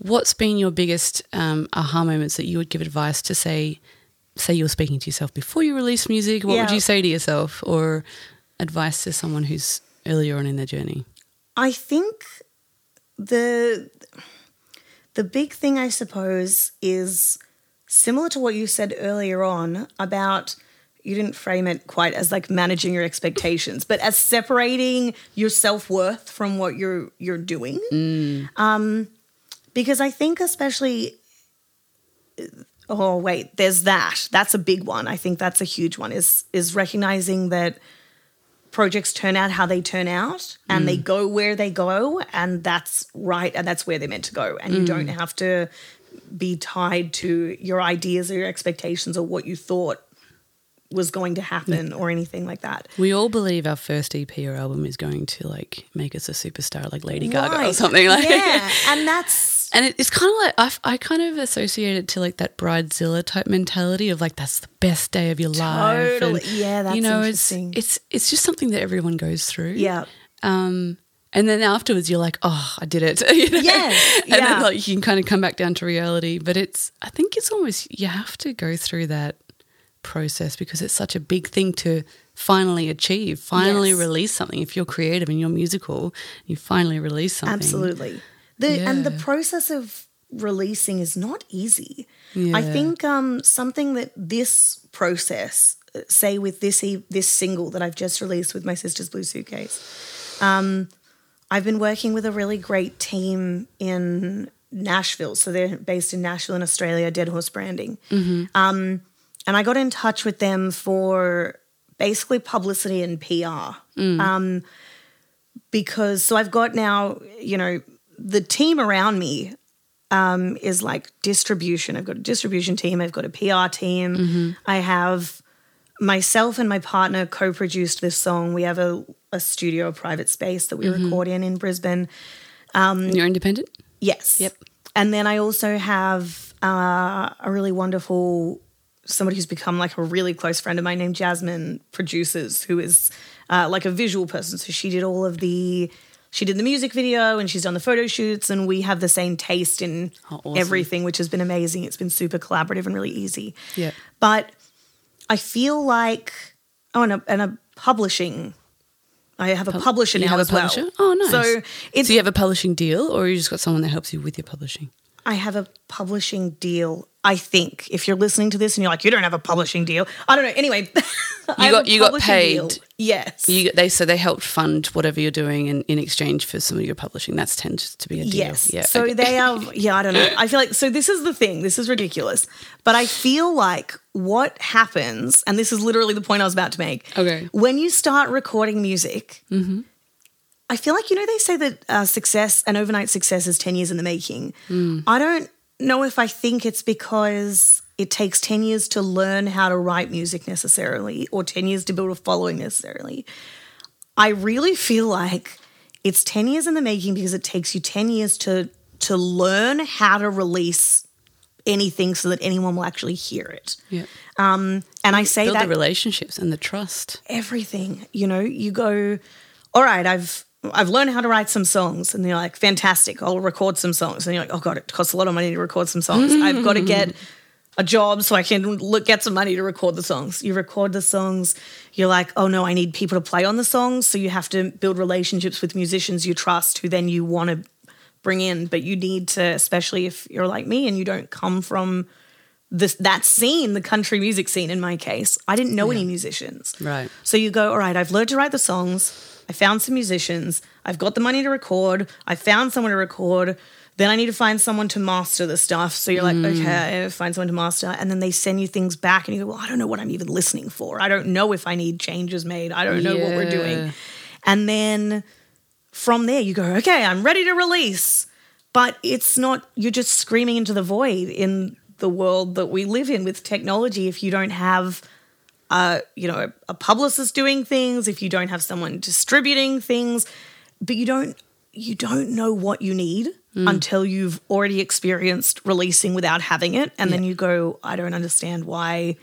What's been your biggest um, aha moments that you would give advice to say? Say you're speaking to yourself before you release music. What would you say to yourself, or advice to someone who's earlier on in their journey? I think the the big thing I suppose is similar to what you said earlier on about you didn't frame it quite as like managing your expectations, but as separating your self worth from what you're you're doing. Um, because I think especially oh wait, there's that. That's a big one. I think that's a huge one. Is is recognizing that projects turn out how they turn out and they mm. go where they go and that's right and that's where they're meant to go. And you don't mm. have to be tied to your ideas or your expectations or what you thought was going to happen or anything like that. We all believe our first EP or album is going to like make us a superstar, like Lady Gaga or something like. Yeah, and that's And it, it's kind of like I, I kind of associate it to like that bridezilla type mentality of like that's the best day of your life. Totally. And, Yeah, that's you know, interesting. it's it's it's just something that everyone goes through. yeah. Um, and then afterwards, you're like, oh, I did it. *laughs* you know? Yes, *laughs* and then yeah. like you can kind of come back down to reality. But it's I think it's almost you have to go through that process because it's such a big thing to finally achieve, finally Yes. release something. If you're creative and you're musical, you finally release something. Absolutely. The and the process of releasing is not easy. I think um, something that this process, uh, say with this e- this single that I've just released with my sister's blue suitcase, um, I've been working with a really great team in Nashville. So they're based in Nashville in Australia, Dead Horse Branding. Um, and I got in touch with them for basically publicity and PR. Um, because so I've got now, you know, the team around me um, is like distribution. I've got a distribution team, I've got a PR team, I have myself and my partner co-produced this song. We have a, a studio, a private space that we record in in Brisbane. You're independent. Yes. Yep. And then I also have uh, a really wonderful somebody who's become like a really close friend of mine named Jasmine produces, who is uh, like a visual person. So she did all of the she did the music video and she's done the photo shoots, and we have the same taste in Oh, awesome. everything, which has been amazing. It's been super collaborative and really easy. Yeah. But I feel like oh, and a, and a publishing. I have a publisher You now have a as well. publisher? Oh, nice. So it's So you have a publishing deal, or you just got someone that helps you with your publishing? I have a publishing deal. I think if you're listening to this and you're like, you don't have a publishing deal, I don't know. Anyway, *laughs* have got- you got publishing deal. paid. Yes. You, they so they helped fund whatever you're doing in, in exchange for some of your publishing. That's tends to be a deal. Yes. Yeah. so okay. they have, *laughs* yeah, I don't know. I feel like, so this is the thing. This is ridiculous. But I feel like what happens, and this is literally the point I was about to make. Okay. When you start recording music, I feel like, you know, they say that uh, success, an overnight success is 10 years in the making. I don't know if I think it's because it takes 10 years to learn how to write music necessarily or 10 years to build a following necessarily. I really feel like it's 10 years in the making because it takes you 10 years to to learn how to release anything so that anyone will actually hear it. yeah. Um, And I say build that the relationships and the trust. everything. You know, you go, all right, I've I've learned how to write some songs, and they're like, fantastic, I'll record some songs, and you're like, oh god, it costs a lot of money to record some songs. I've got to mm. get a job so I can look, get some money to record the songs. You record the songs, you're like, oh no, I need people to play on the songs, so you have to build relationships with musicians you trust, who then you want to bring in, but you need to, especially if you're like me and you don't come from this that scene, the country music scene in my case. I didn't know any musicians. Right. So you go, all right, I've learned to write the songs. I found some musicians. I've got the money to record. I found someone to record. Then I need to find someone to master the stuff. So you're like, mm. okay, find someone to master. And then they send you things back and you go, well, I don't know what I'm even listening for. I don't know if I need changes made. I don't know what we're doing. And then from there you go, okay, I'm ready to release. But it's not, you're just screaming into the void in the world that we live in with technology if you don't have uh, you know, a, a publicist doing things, if you don't have someone distributing things, but you don't you don't know what you need until you've already experienced releasing without having it. And then you go, I don't understand why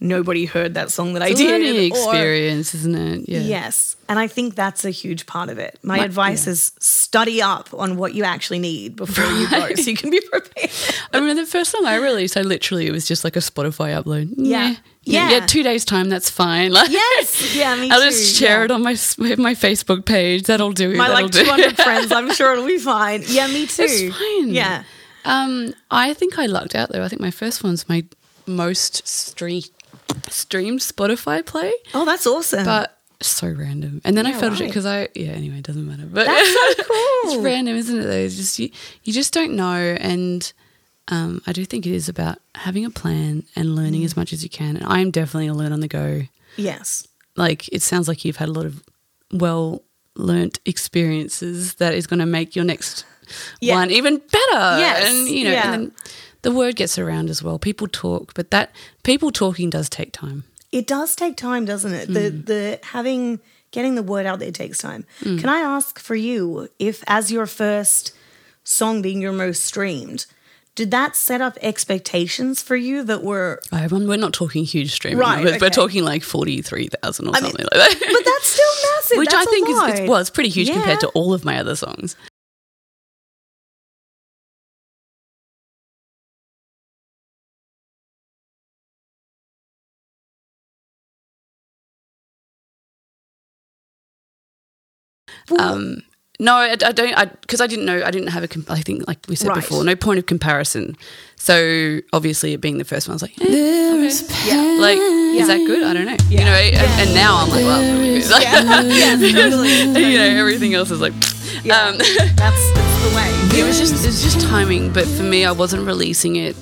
nobody heard that song that I It's a did. learning or- experience, isn't it? Yeah. Yes. And I think that's a huge part of it. My My- advice yeah. is study up on what you actually need before you go so you can be *laughs* prepared. I remember the first song I released, I literally, it was just like a Spotify upload. Yeah. Yeah. Yeah. Yeah, two days' time, that's fine. Like, Yes. Yeah, *laughs* me I'll too. just share Yeah. it on my my Facebook page. That'll do. My that'll like 200 *laughs* friends. I'm sure it'll be fine. Yeah, me too. It's fine. Yeah. Um, I think I lucked out though. I think my first one's my most stre- streamed Spotify play, Oh, that's awesome. but so random. And then I Yeah, felt it because I yeah. Anyway, it doesn't matter. But that's so *laughs* cool. it's random, isn't it? Though it's just you, you just don't know, and um, I do think it is about having a plan and learning Mm. as much as you can. And I'm definitely a learn on the go. Yes. Like it sounds like you've had a lot of well learnt experiences that is going to make your next Yeah. one even better. Yes, and you know, yeah. and then the word gets around as well. People talk, but that people talking does take time. It does take time, doesn't it? The Mm. the having getting the word out there takes time. Can I ask for you if as your first song being your most streamed, did that set up expectations for you that were I, we're not talking huge streaming Right, numbers. We're talking like forty three thousand or I mean, something like that. But that's still *laughs* massive. Which That's I think is well, it's pretty huge compared to all of my other songs. Um, no, I, I don't. I because I didn't know. I didn't have a. Com- I think, like we said Right. before, no point of comparison. So obviously, it being the first one, I was like, eh, Yeah. like, is that good? I don't know. You know, and, and now I'm like, well, it's. *laughs* Like, *laughs* yes, totally. you know, everything else is like. Yeah. Um, *laughs* That's, that's the way. it was just it was just timing, but for me, I wasn't releasing it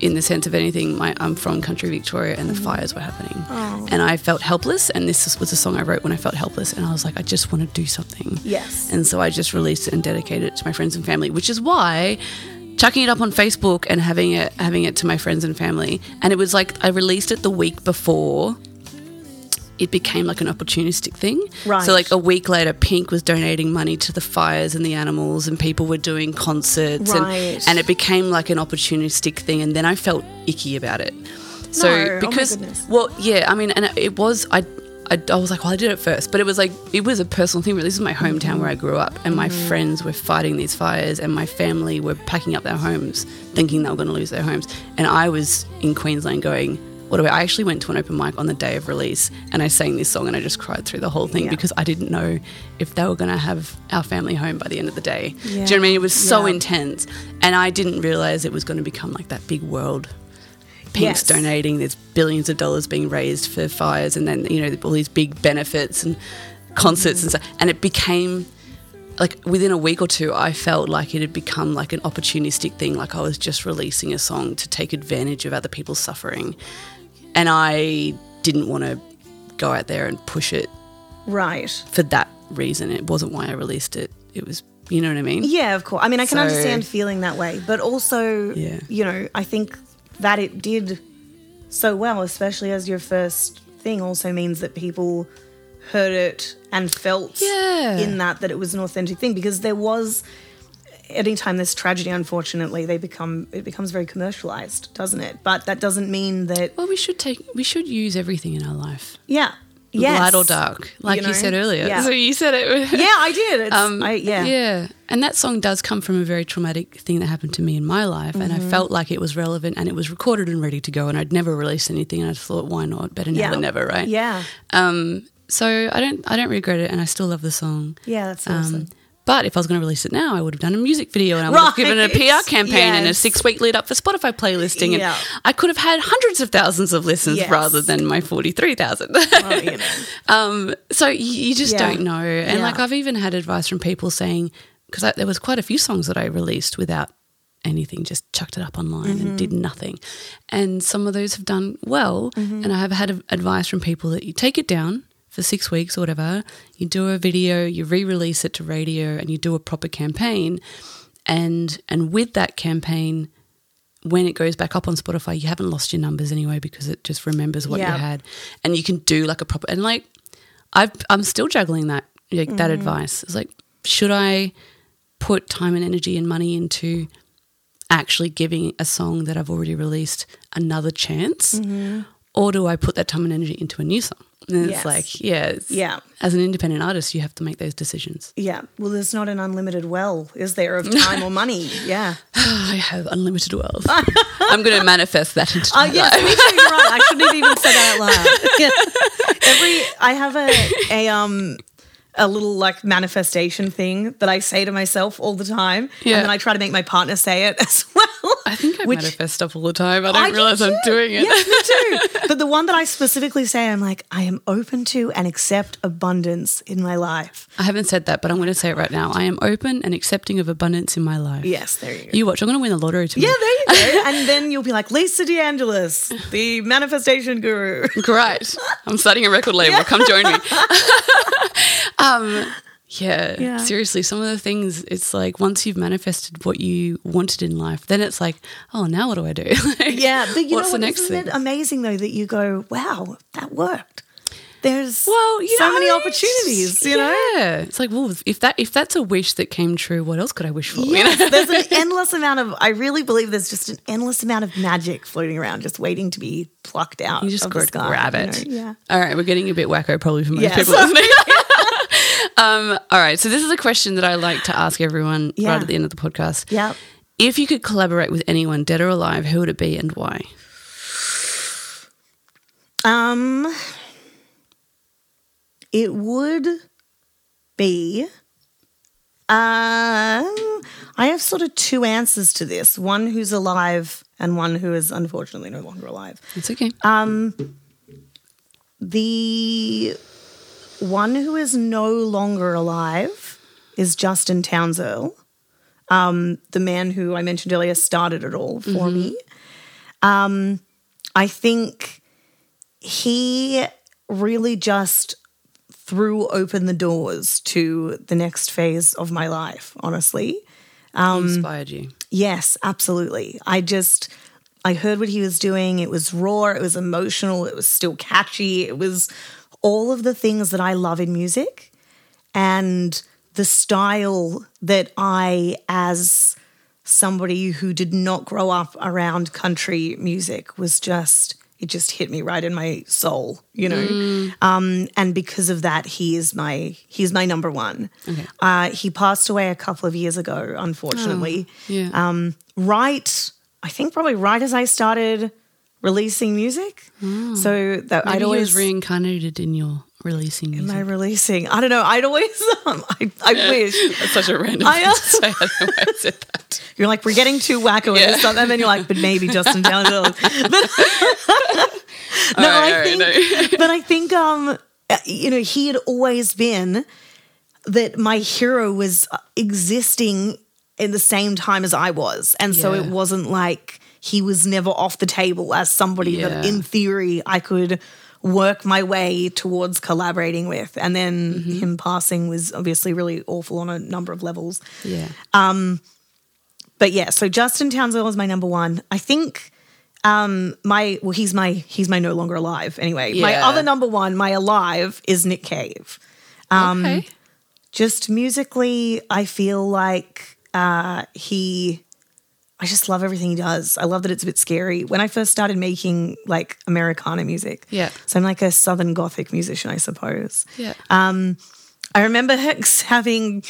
in the sense of anything. My, I'm from country Victoria, and the mm-hmm. fires were happening, oh. and I felt helpless. And this was a song I wrote when I felt helpless, and I was like, I just want to do something. Yes. And so I just released it and dedicated it to my friends and family, which is why chucking it up on Facebook and having it having it to my friends and family. And it was like I released it the week before it became like an opportunistic thing. Right. So like a week later Pink was donating money to the fires and the animals and people were doing concerts Right. and and it became like an opportunistic thing and then I felt icky about it. So No, oh because goodness. well yeah, I mean and it was I I, I was like, well, I did it first, but it was like it was a personal thing. Really, this is my hometown where I grew up, and my Mm-hmm. friends were fighting these fires, and my family were packing up their homes, thinking they were going to lose their homes, and I was in Queensland going. What I, I actually went to an open mic on the day of release, and I sang this song, and I just cried through the whole thing Yeah. because I didn't know if they were going to have our family home by the end of the day. Do you know what I mean? It was so Yeah. intense, and I didn't realize it was going to become like that big world Pink's Yes. donating. There's billions of dollars being raised for fires, and then you know all these big benefits and concerts and mm. stuff. And it became like within a week or two, I felt like it had become like an opportunistic thing. Like I was just releasing a song to take advantage of other people's suffering, and I didn't want to go out there and push it Right. for that reason. It wasn't why I released it. It was, you know what I mean? Yeah, of course. I mean, I can So- understand feeling that way, but also, Yeah. you know, I think that it did so well, especially as your first thing, also means that people heard it and felt Yeah. in that that it was an authentic thing because there was anytime there's tragedy unfortunately they become it becomes very commercialized doesn't it but that doesn't mean that Well, we should take. We should use everything in our life. yeah yes. light or dark, like you, know? said earlier. Yeah. So you said it. *laughs* yeah i did it's, Um, I, yeah yeah. And that song does come from a very traumatic thing that happened to me in my life, and Mm-hmm. I felt like it was relevant and it was recorded and ready to go. And I'd never released anything, and I thought, why not? Better now Yeah. than never, right? yeah Um. So I don't. I don't regret it, and I still love the song. yeah that's Um, awesome But if I was going to release it now, I would have done a music video and I would have given it a PR Right. campaign and a six week lead up for Spotify playlisting. Yeah. And I could have had hundreds of thousands of listens Yes. rather than my 43,000. Well, you *laughs* know. Um, so you, you just Yeah. don't know. And Yeah. like I've even had advice from people saying, because there was quite a few songs that I released without anything, just chucked it up online Mm-hmm. and did nothing. And some of those have done well. Mm-hmm. And I have had advice from people that you take it down for six weeks or whatever, you do a video, you re-release it to radio, and you do a proper campaign. And and with that campaign, when it goes back up on Spotify, you haven't lost your numbers anyway because it just remembers what Yeah. you had, and you can do like a proper and like I've I'm still juggling that like that advice. It's like should I put time and energy and money into actually giving a song that I've already released another chance? Mm-hmm. Or do I put that time and energy into a new song? And it's Yes. like, yeah, it's- Yeah. As an independent artist, you have to make those decisions. Yeah. Well, there's not an unlimited well, is there, of time or money? *laughs* Yeah. I have unlimited wealth. *laughs* I'm going to manifest that into Oh my yes, life. me too. You're right. I shouldn't have even said that out loud. Yeah. *laughs* Every I have a a um a little like manifestation thing that I say to myself all the time, Yeah. and then I try to make my partner say it *laughs* as well. I think I Which- manifest stuff all the time. I don't I do realize I'm doing it. Yes, me too. *laughs* But the one that I specifically say, I'm like, I am open to and accept abundance in my life. I haven't said that, but I'm going to say it right now. I am open and accepting of abundance in my life. Yes, there you go. You watch. I'm going to win the lottery tomorrow. yeah, there you go. *laughs* and then you'll be like Lisa DeAngelis, the manifestation guru. Great. I'm starting a record label. Come join me. Um, yeah, Yeah. seriously, some of the things, it's like once you've manifested what you wanted in life, then it's like, oh, now what do I do? *laughs* Like, Yeah, but you what's know the next Isn't thing? it amazing though that you go, wow, that worked. There's well, you so know, many opportunities, you know. Yeah, it's like, well, if that if that's a wish that came true, what else could I wish for? You know? There's an *laughs* endless amount of. I really believe there's just an endless amount of magic floating around, just waiting to be plucked out. You just of the sky, grab you it. know? Yeah. All right, we're getting a bit wacko probably for most Yes. people. *laughs* um, all right, so this is a question that I like to ask everyone Yeah. right at the end of the podcast. Yeah. If you could collaborate with anyone, dead or alive, who would it be and why? Um, it would be. Um, I have sort of two answers to this: one who's alive and one who is unfortunately no longer alive. It's okay. Uh, The one who is no longer alive is Justin Townes Earle, um, the man who I mentioned earlier started it all for me. Um, I think he really just threw open the doors to the next phase of my life, honestly. um, He inspired you. Yes, absolutely. I just I heard what he was doing. It was raw, it was emotional, it was still catchy. It was all of the things that I love in music and the style that I as somebody who did not grow up around country music was just it just hit me right in my soul, you know. Um, and because of that, he is my he's my number one. Uh, he passed away a couple of years ago, unfortunately Yeah. um, right, I think probably right as I started releasing music. So that Maybe I'd he always was reincarnated in your releasing music. am I releasing? I don't know. I'd always *laughs* um, I, I wish That's such a random I, thing uh, to say. I don't know why I said that. *laughs* you're like we're getting too wacko with Yeah. this stuff, and then you're like, but maybe Justin. *laughs* But no, right, I think, right, no. but I think um, uh, you know, he had always been that my hero was existing in the same time as I was, and so it wasn't like he was never off the table as somebody that, in theory, I could work my way towards collaborating with. And then Mm-hmm. him passing was obviously really awful on a number of levels. Yeah. Um, But yeah, so Justin Townes Earle was my number one. I think um my well he's my he's my no longer alive anyway. My other number one, my alive, is Nick Cave. Um, okay. Just musically, I feel like uh he I just love everything he does. I love that it's a bit scary. When I first started making like Americana music, Yeah. so I'm like a Southern Gothic musician, I suppose. Yeah. Um, I remember *laughs* Hicks having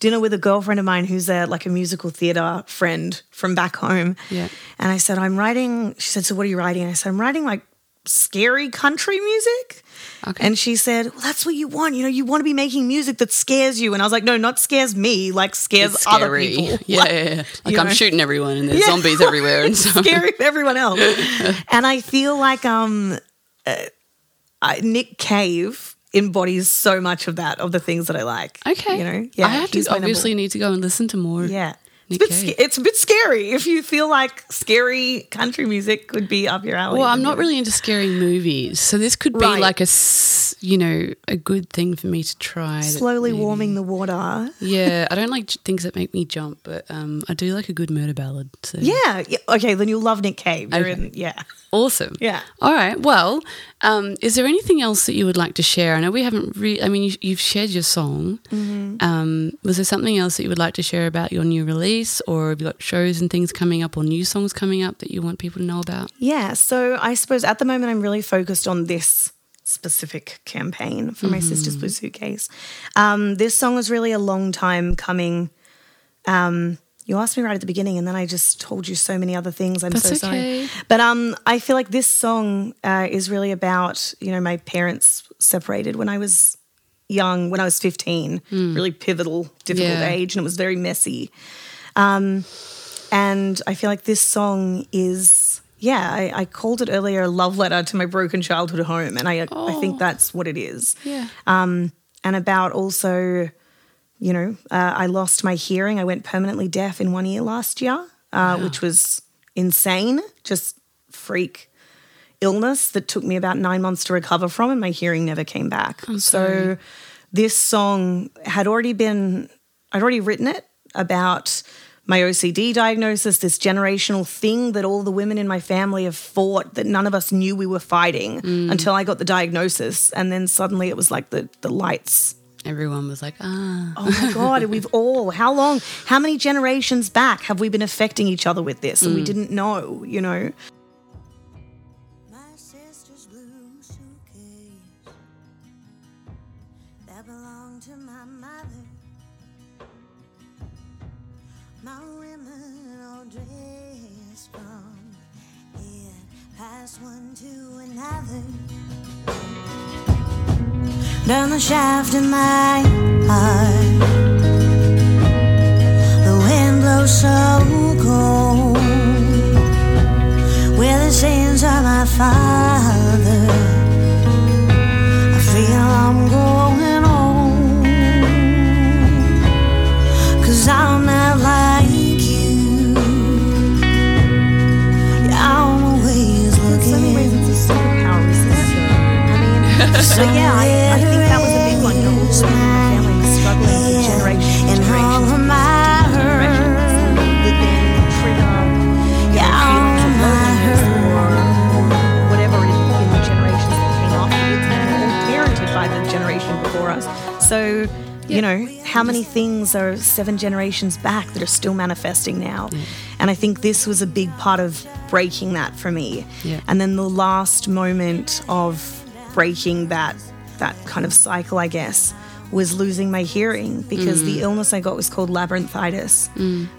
dinner with a girlfriend of mine who's a like a musical theater friend from back home. Yeah. And I said, I'm writing. She said, So what are you writing? And I said, I'm writing like scary country music. Okay. And she said, Well, that's what you want. You know, you want to be making music that scares you. And I was like, No, not scares me, like scares other people. *laughs* Yeah, yeah, yeah. *laughs* Like I'm know? shooting everyone and there's Yeah. zombies everywhere and *laughs* so scary everyone else. and I feel like um, uh, I, Nick Cave embodies so much of that, of the things that I like. Okay. You know, yeah. I have to obviously need to go and listen to more. Yeah. It's bit it's a bit scary if you feel like scary country music could be up your alley. Well, I'm not really into scary movies, so this could be Right. like a, you know, a good thing for me to try. slowly maybe- warming the water. Yeah, I don't like things that make me jump, but um, I do like a good murder ballad. So Yeah. yeah. Okay, then you'll love Nick Cave. Okay. in, yeah. Awesome. Yeah. All right. Well, Um, is there anything else that you would like to share? I know we haven't. Re- I mean, you, you've shared your song. Um, was there something else that you would like to share about your new release, or have you got shows and things coming up, or new songs coming up that you want people to know about? Yeah, so I suppose at the moment I'm really focused on this specific campaign for my sister's blue suitcase. Um, this song was really a long time coming. Um, you asked me right at the beginning, and then I just told you so many other things. I'm That's so okay. sorry. But um, I feel like this song uh, is really about you know my parents separated when I was young, when I was 15, really pivotal, difficult. Yeah. age, and it was very messy. Um, and I feel like this song is, yeah, I, I called it earlier a love letter to my broken childhood home. And I, I Oh. think that's what it is. Yeah. Um, and about also, you know, uh, I lost my hearing. I went permanently deaf in one ear last year, uh, which was insane, just freak illness that took me about nine months to recover from, and my hearing never came back. So this song had already been, I'd already written it about my OCD diagnosis, this generational thing that all the women in my family have fought that none of us knew we were fighting until I got the diagnosis. And then suddenly it was like the, the lights Everyone was like, ah. Oh my God, we've all, how long, how many generations back have we been affecting each other with this and we didn't know, you know? My sister's blue suitcase that belonged to my mother. My women all dressed from it, passed one to another. Down the shaft of my heart, the wind blows so cold where the sins of my father. I feel I'm growing old, cause I'm not like you. I'm always In so many ways, looking. it's a superpower, isn't it? I mean, *laughs* so yeah, I, my family were struggling and And all of with my deep depressions that then trigger you know, feelings of loneliness or, whatever in, in the generations that came. And all parented by the generation before us. So, you know, how many things are seven generations back that are still manifesting now? And I think this was a big part of breaking that for me. Yeah. And then the last moment of breaking that that kind of cycle, I guess, was losing my hearing because the illness I got was called labyrinthitis.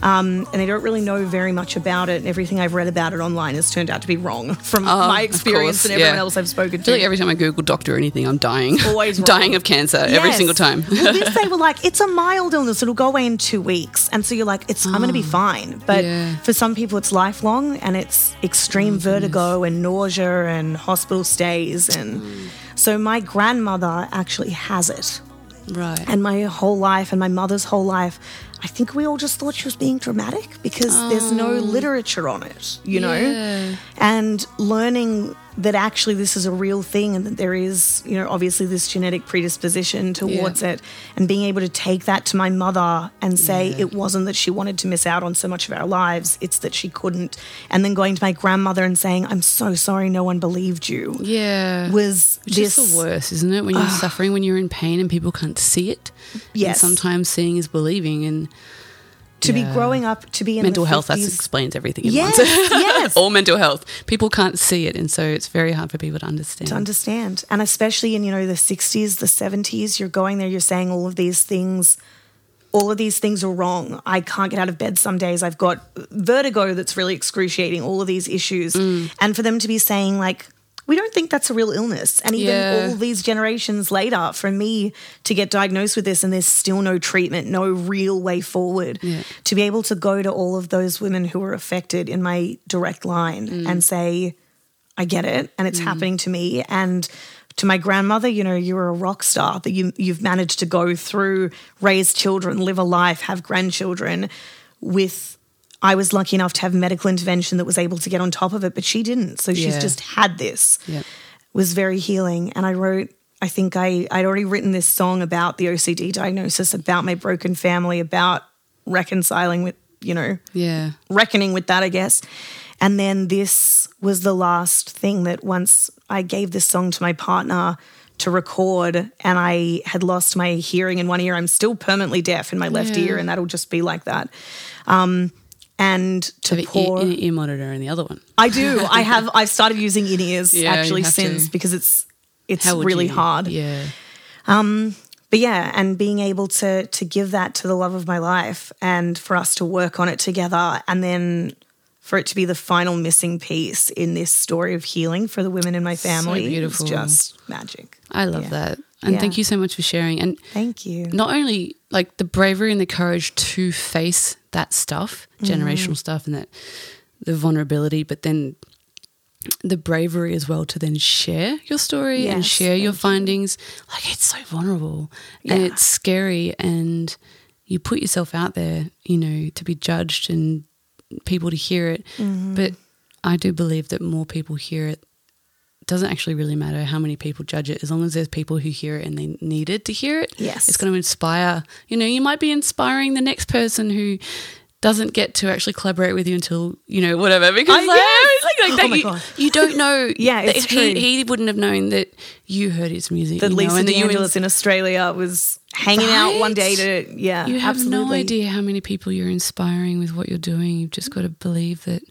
Um, and I don't really know very much about it. And everything I've read about it online has turned out to be wrong *laughs* from my experience course, and everyone yeah. else I've spoken I to. feel like every time I Google doctor or anything, I'm dying. Always *laughs* dying of cancer every single time. well, this they *laughs* were like, it's a mild illness. It'll go away in two weeks. And so you're like, it's I'm going to be fine. But Ah. Yeah. for some people, it's lifelong and it's extreme vertigo and nausea and hospital stays. And Mm. so my grandmother actually has it. Right. And my whole life and my mother's whole life, I think we all just thought she was being dramatic because there's no oh. literature on it, you know? Oh. Yeah. And learning that actually this is a real thing and that there is, you know, obviously this genetic predisposition towards it and being able to take that to my mother and say Yeah. it wasn't that she wanted to miss out on so much of our lives, it's that she couldn't. And then going to my grandmother and saying, I'm so sorry no one believed you yeah. was Which this is the worst, isn't it? When you're suffering, when you're in pain and people can't see it. And Yes. sometimes seeing is believing and to be growing up to be in mental health, that explains everything in Yes, *laughs* yes. All mental health. People can't see it. And so it's very hard for people to understand. to understand. And especially in, you know, the 60s, the 70s, you're going there, you're saying all of these things, all of these things are wrong. I can't get out of bed some days. I've got vertigo that's really excruciating, all of these issues. Mm. And for them to be saying, like, we don't think that's a real illness. And even Yeah. all these generations later, for me to get diagnosed with this and there's still no treatment, no real way forward, Yeah. to be able to go to all of those women who were affected in my direct line Mm. and say, I get it, and it's happening to me. And to my grandmother, you know, you're a rock star that you you've managed to go through, raise children, live a life, have grandchildren. With I was lucky enough to have medical intervention that was able to get on top of it, but she didn't. So she's Yeah. just had this. Yeah. Was very healing, and I wrote. I think I I'd already written this song about the OCD diagnosis, about my broken family, about reconciling with you know Yeah. reckoning with that, I guess. And then this was the last thing that once I gave this song to my partner to record and I had lost my hearing in one ear, I'm still permanently deaf in my left Yeah. ear, and that'll just be like that. Um, and to Have pour, ear, ear monitor in the other one. I do. *laughs* I have. I've started using in ears Yeah, actually since to. because it's it's really hard. Yeah. Um. But yeah, and being able to to give that to the love of my life and for us to work on it together and then for it to be the final missing piece in this story of healing for the women in my family beautiful. is just magic. I love Yeah. that. And Yeah. thank you so much for sharing. And Thank you. not only like the bravery and the courage to face that stuff, Mm-hmm. generational stuff, and that the vulnerability, but then the bravery as well to then share your story and share your thank you. findings. Like it's so vulnerable and it's scary, and you put yourself out there, you know, to be judged and people to hear it. Mm-hmm. But I do believe that more people hear it doesn't actually really matter how many people judge it as long as there's people who hear it and they needed to hear it Yes. it's going to inspire you know you might be inspiring the next person who doesn't get to actually collaborate with you until you know whatever because Oh, like, yes. like, like Oh you, God. you don't know *laughs* Yeah, it's he, true. he wouldn't have known that you heard his music that you know, and in Australia was hanging out one day to yeah. you have absolutely. no idea how many people you're inspiring with what you're doing. You've just got to believe that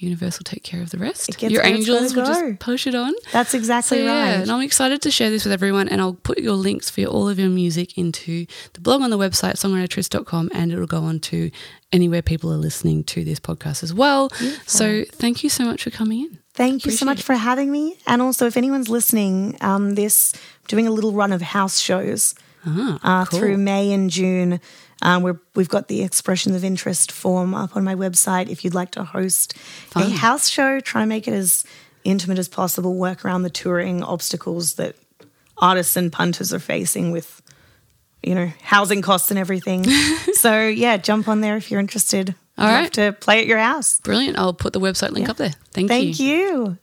the universe will take care of the rest. Your where it's gotta angels will just push it on. That's exactly So, yeah, right. and I'm excited to share this with everyone. And I'll put your links for all of your music into the blog on the website, songwritertryst.com, and it'll go on to anywhere people are listening to this podcast as well. So thank you so much for coming in. Thank you so much it. for having me. And also, if anyone's listening, um, this doing a little run of house shows uh, Ah, cool. through May and June. Um, we're, we've got the expressions of interest form up on my website. If you'd like to host a house show, try and make it as intimate as possible. Work around the touring obstacles that artists and punters are facing with, you know, housing costs and everything. *laughs* so yeah, jump on there if you're interested. All I'd love right. to play at your house. Brilliant. I'll put the website link Yeah. up there. Thank, you. Thank you.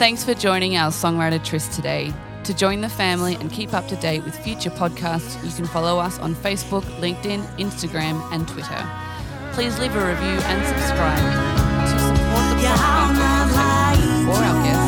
Thanks for joining our Songwriter Tryst today. To join the family and keep up to date with future podcasts, you can follow us on Facebook, LinkedIn, Instagram, and Twitter. Please leave a review and subscribe. To support the podcast for our guests,